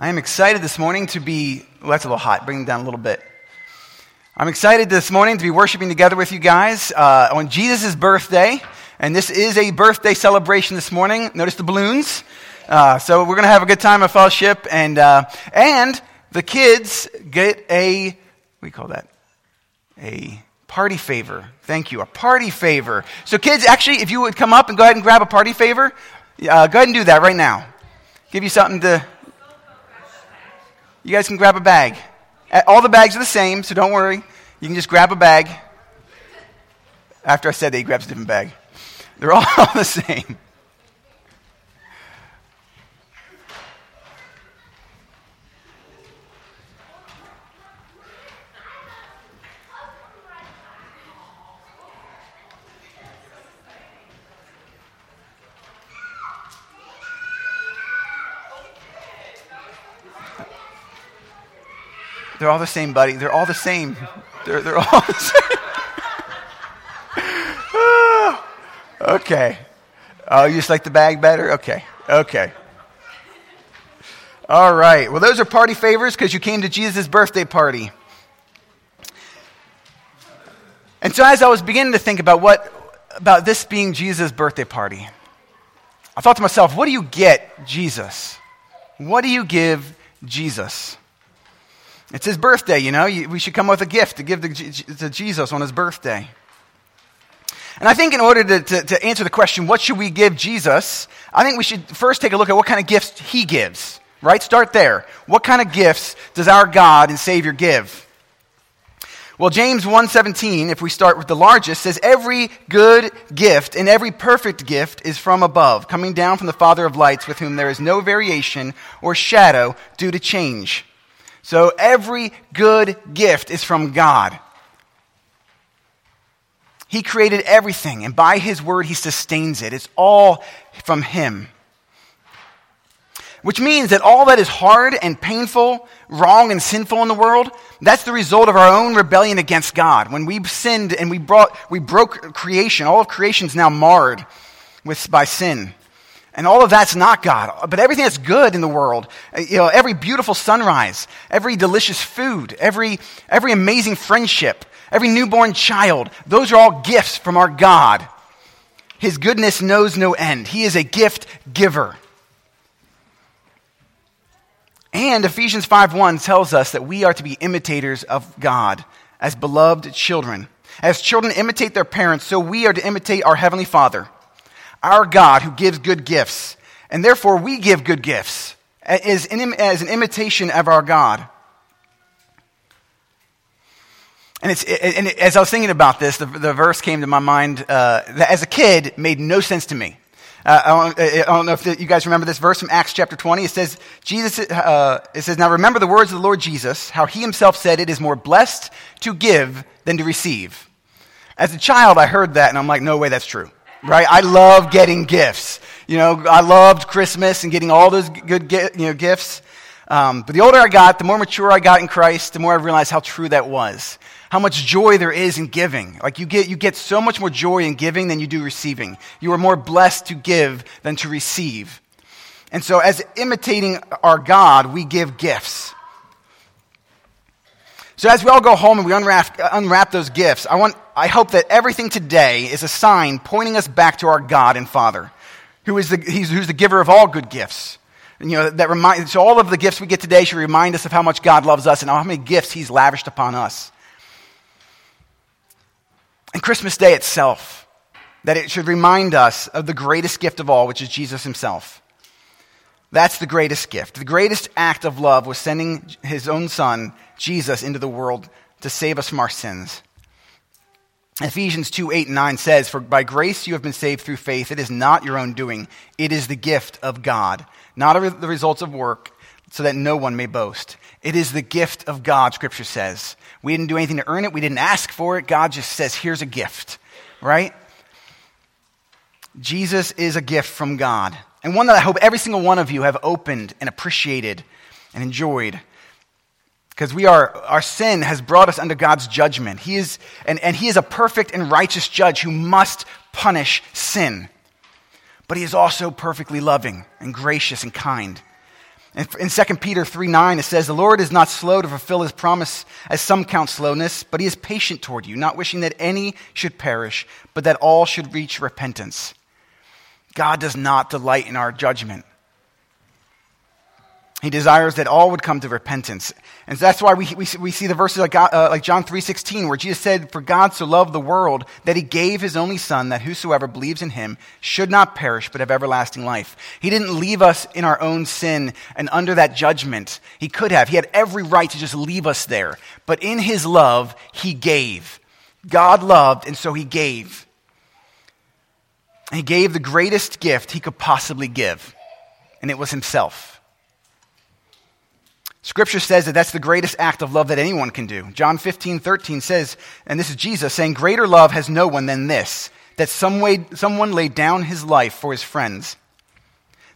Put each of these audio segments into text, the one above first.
I am excited this morning to be, well, that's a little hot. Bring it down a little bit. I'm excited this morning to be worshiping together with you guys uh, on Jesus' birthday. And this is a birthday celebration this morning. Notice the balloons. Uh, so we're going to have a good time of fellowship. And, uh, and the kids get a, what do you call that? A party favor. Thank you. A party favor. So, kids, actually, if you would come up and go ahead and grab a party favor, uh, go ahead and do that right now. Give you something to you guys can grab a bag. Uh, all the bags are the same, so don't worry. You can just grab a bag. After I said that, he grabs a different bag. They're all the same. They're all the same, buddy. They're all the same. They're, they're all the same. okay. Oh, you just like the bag better? Okay. Okay. All right. Well, those are party favors because you came to Jesus' birthday party. And so, as I was beginning to think about what about this being Jesus' birthday party, I thought to myself, what do you get Jesus? What do you give Jesus? It's his birthday, you know. We should come with a gift to give to Jesus on his birthday. And I think in order to, to, to, answer the question, what should we give Jesus? I think we should first take a look at what kind of gifts he gives, right? Start there. What kind of gifts does our God and Savior give? Well, James 1:17, if we start with the largest, says every good gift and every perfect gift is from above, coming down from the Father of lights, with whom there is no variation or shadow due to change. So every good gift is from God. He created everything, and by His word, He sustains it. It's all from Him. Which means that all that is hard and painful, wrong and sinful in the world, that's the result of our own rebellion against God. When we sinned and we, brought, we broke creation, all of creation is now marred with, by sin. And all of that's not God. But everything that's good in the world, uh, you know, every beautiful sunrise, every delicious food, every, every amazing friendship, every newborn child, those are all gifts from our God. His goodness knows no end. He is a gift giver. And Ephesians 5:1 tells us that we are to be imitators of God as beloved children. As children imitate their parents, so we are to imitate our heavenly Father our God who gives good gifts, and therefore we give good gifts as an, as an imitation of our God. And, it's, and as I was thinking about this, the, the verse came to my mind uh, that as a kid made no sense to me. Uh, I, don't, I, don't, know if the, you guys remember this verse from Acts chapter 20. It says, Jesus, uh, it says, Now remember the words of the Lord Jesus, how he himself said, It is more blessed to give than to receive. As a child, I heard that, and I'm like, No way, that's true right? I love getting gifts. You know, I loved Christmas and getting all those good you know, gifts. Um, but the older I got, the more mature I got in Christ, the more I realized how true that was. How much joy there is in giving. Like you get, you get so much more joy in giving than you do receiving. You are more blessed to give than to receive. And so, as imitating our God, we give gifts. So, as we all go home and we unwrap, uh, unwrap those gifts, I, want, I hope that everything today is a sign pointing us back to our God and Father, who is the, who's the giver of all good gifts. And, you know, that remind, so, all of the gifts we get today should remind us of how much God loves us and how many gifts He's lavished upon us. And Christmas Day itself, that it should remind us of the greatest gift of all, which is Jesus Himself. That's the greatest gift. The greatest act of love was sending His own Son Jesus into the world to save us from our sins. Ephesians 2 8 and 9 says, For by grace you have been saved through faith. It is not your own doing, it is the gift of God, not the results of work, so that no one may boast. It is the gift of God, Scripture says. We didn't do anything to earn it, we didn't ask for it. God just says, Here's a gift, right? Jesus is a gift from God, and one that I hope every single one of you have opened and appreciated and enjoyed. Because we are our sin has brought us under god's judgment. He is and, and he is a perfect and righteous judge who must punish sin. But he is also perfectly loving and gracious and kind. In 2 Peter 3 9, it says, The Lord is not slow to fulfill his promise, as some count slowness, but he is patient toward you, not wishing that any should perish, but that all should reach repentance. God does not delight in our judgment. He desires that all would come to repentance. And so that's why we, we, we see the verses like, God, uh, like John 3.16 where Jesus said, For God so loved the world that he gave his only son that whosoever believes in him should not perish but have everlasting life. He didn't leave us in our own sin and under that judgment. He could have. He had every right to just leave us there. But in his love, he gave. God loved and so he gave. He gave the greatest gift he could possibly give. And it was himself. Scripture says that that's the greatest act of love that anyone can do. John 15, 13 says, and this is Jesus saying, Greater love has no one than this, that some way, someone laid down his life for his friends.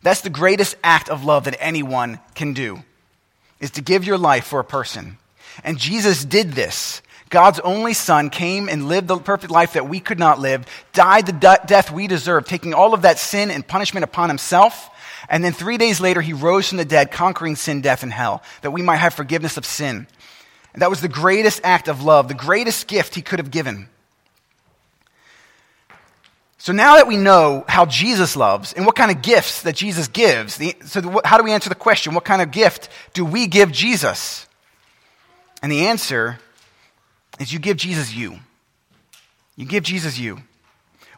That's the greatest act of love that anyone can do, is to give your life for a person. And Jesus did this. God's only Son came and lived the perfect life that we could not live, died the de- death we deserve, taking all of that sin and punishment upon himself and then three days later, he rose from the dead, conquering sin, death, and hell, that we might have forgiveness of sin. And that was the greatest act of love, the greatest gift he could have given. So now that we know how Jesus loves and what kind of gifts that Jesus gives, the, so the, how do we answer the question, what kind of gift do we give Jesus? And the answer is you give Jesus you. You give Jesus you.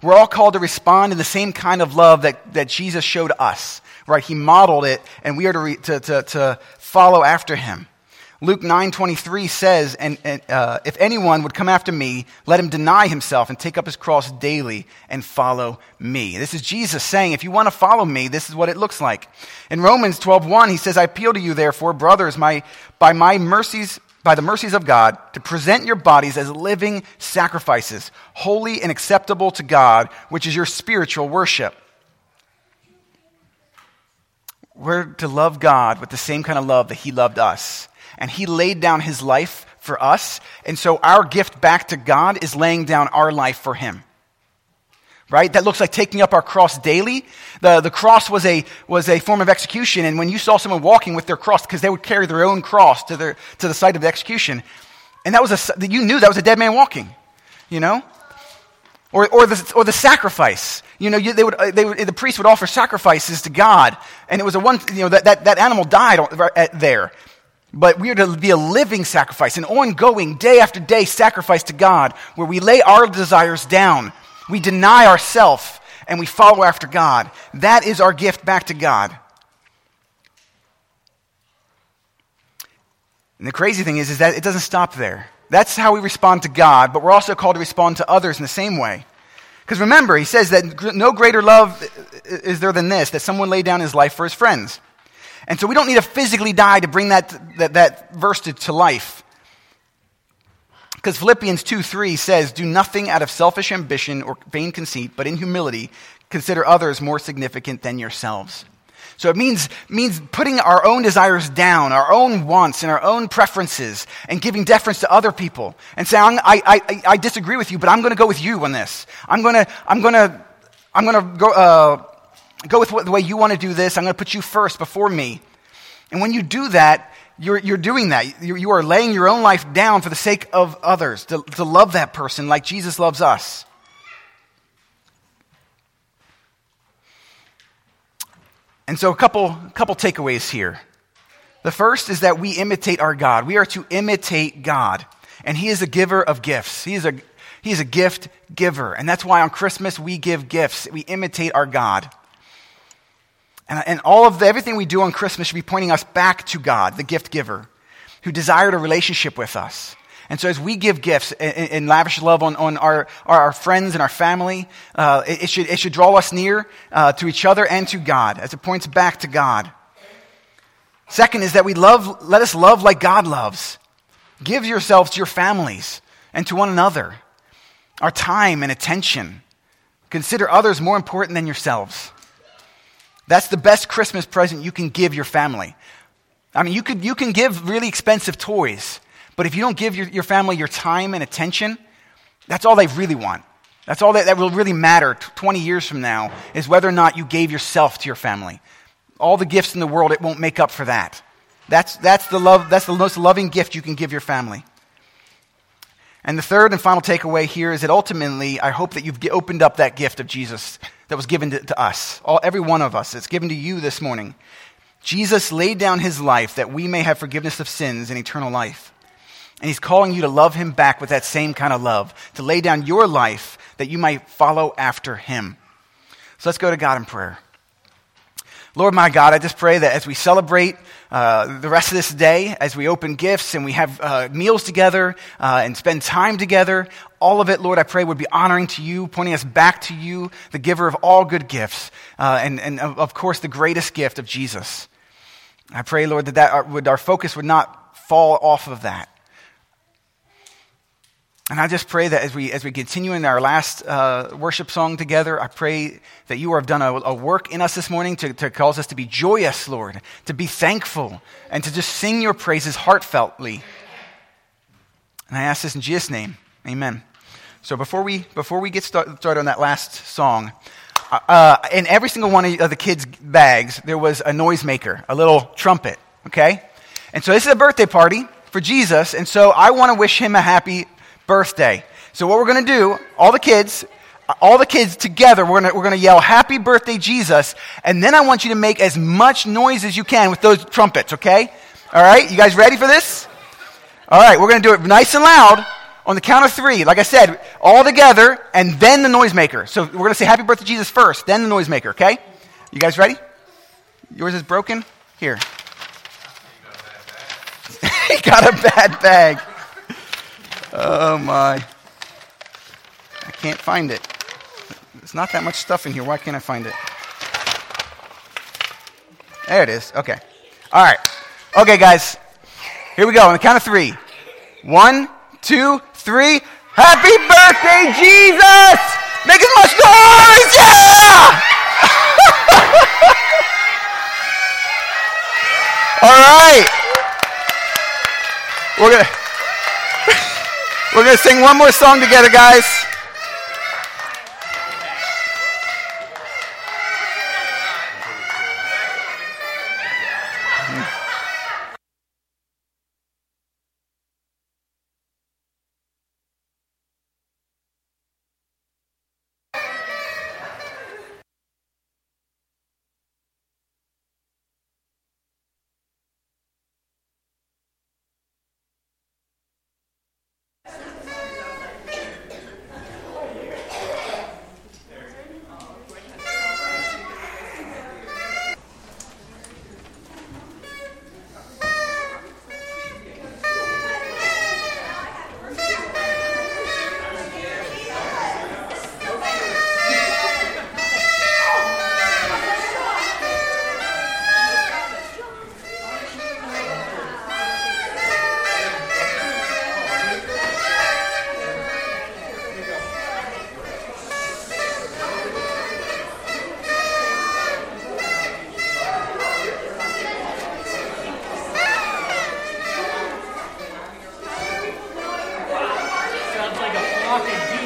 We're all called to respond in the same kind of love that, that Jesus showed us right? He modeled it, and we are to, re, to, to, to, follow after him. Luke 9:23 says, and, and uh, if anyone would come after me, let him deny himself and take up his cross daily and follow me. This is Jesus saying, if you want to follow me, this is what it looks like. In Romans 12:1, he says, I appeal to you, therefore, brothers, my, by my mercies, by the mercies of God, to present your bodies as living sacrifices, holy and acceptable to God, which is your spiritual worship. We're to love God with the same kind of love that He loved us. And He laid down His life for us. And so our gift back to God is laying down our life for Him. Right? That looks like taking up our cross daily. The, the cross was a, was a form of execution. And when you saw someone walking with their cross, because they would carry their own cross to, their, to the site of the execution, and that was a, you knew that was a dead man walking. You know? Or, or, the, or the sacrifice. You know, you, they would, uh, they would, the priest would offer sacrifices to God. And it was a one, you know, that, that, that animal died there. But we are to be a living sacrifice, an ongoing, day after day sacrifice to God, where we lay our desires down. We deny ourselves and we follow after God. That is our gift back to God. And the crazy thing is, is that it doesn't stop there. That's how we respond to God, but we're also called to respond to others in the same way. Because remember, he says that no greater love is there than this, that someone laid down his life for his friends. And so we don't need to physically die to bring that, that, that verse to, to life. Because Philippians 2 3 says, Do nothing out of selfish ambition or vain conceit, but in humility consider others more significant than yourselves. So it means, means putting our own desires down, our own wants and our own preferences, and giving deference to other people. And saying, I, I, I disagree with you, but I'm going to go with you on this. I'm going to, I'm going to, I'm going to go, uh, go with what, the way you want to do this. I'm going to put you first before me. And when you do that, you're, you're doing that. You, you are laying your own life down for the sake of others, to, to love that person like Jesus loves us. And so, a couple, couple takeaways here. The first is that we imitate our God. We are to imitate God. And He is a giver of gifts. He is a, he is a gift giver. And that's why on Christmas we give gifts. We imitate our God. And, and all of the, everything we do on Christmas should be pointing us back to God, the gift giver, who desired a relationship with us. And so, as we give gifts and, and lavish love on, on our, our, friends and our family, uh, it, it, should, it should draw us near uh, to each other and to God as it points back to God. Second is that we love, let us love like God loves. Give yourselves to your families and to one another, our time and attention. Consider others more important than yourselves. That's the best Christmas present you can give your family. I mean, you, could, you can give really expensive toys. But if you don't give your, your family your time and attention, that's all they really want. That's all that, that will really matter 20 years from now is whether or not you gave yourself to your family. All the gifts in the world, it won't make up for that. That's, that's, the love, that's the most loving gift you can give your family. And the third and final takeaway here is that ultimately, I hope that you've opened up that gift of Jesus that was given to, to us, all, every one of us. It's given to you this morning. Jesus laid down his life that we may have forgiveness of sins and eternal life. And he's calling you to love him back with that same kind of love, to lay down your life that you might follow after him. So let's go to God in prayer. Lord my God, I just pray that as we celebrate uh, the rest of this day, as we open gifts and we have uh, meals together uh, and spend time together, all of it, Lord, I pray would be honoring to you, pointing us back to you, the giver of all good gifts, uh, and, and of course, the greatest gift of Jesus. I pray, Lord, that, that our, would, our focus would not fall off of that. And I just pray that as we, as we continue in our last uh, worship song together, I pray that you have done a, a work in us this morning to, to cause us to be joyous, Lord, to be thankful, and to just sing your praises heartfeltly. And I ask this in Jesus' name. Amen. So before we, before we get start, started on that last song, uh, uh in every single one of the kids' bags, there was a noisemaker, a little trumpet, okay? And so this is a birthday party for Jesus, and so I want to wish him a happy birthday. So what we're going to do, all the kids, all the kids together, we're going we're to yell, Happy Birthday, Jesus. And then I want you to make as much noise as you can with those trumpets, okay? All right? You guys ready for this? All right, we're going to do it nice and loud on the count of three. Like I said, all together, and then the noisemaker. So we're going to say Happy Birthday, Jesus first, then the noisemaker, okay? You guys ready? Yours is broken? Here. he got a bad bag. Oh my. I can't find it. There's not that much stuff in here. Why can't I find it? There it is. Okay. All right. Okay, guys. Here we go. On the count of three. One, two, three. Happy birthday, Jesus! Make as much noise! Yeah! All right. We're going to. We're going to sing one more song together, guys. fucking beat.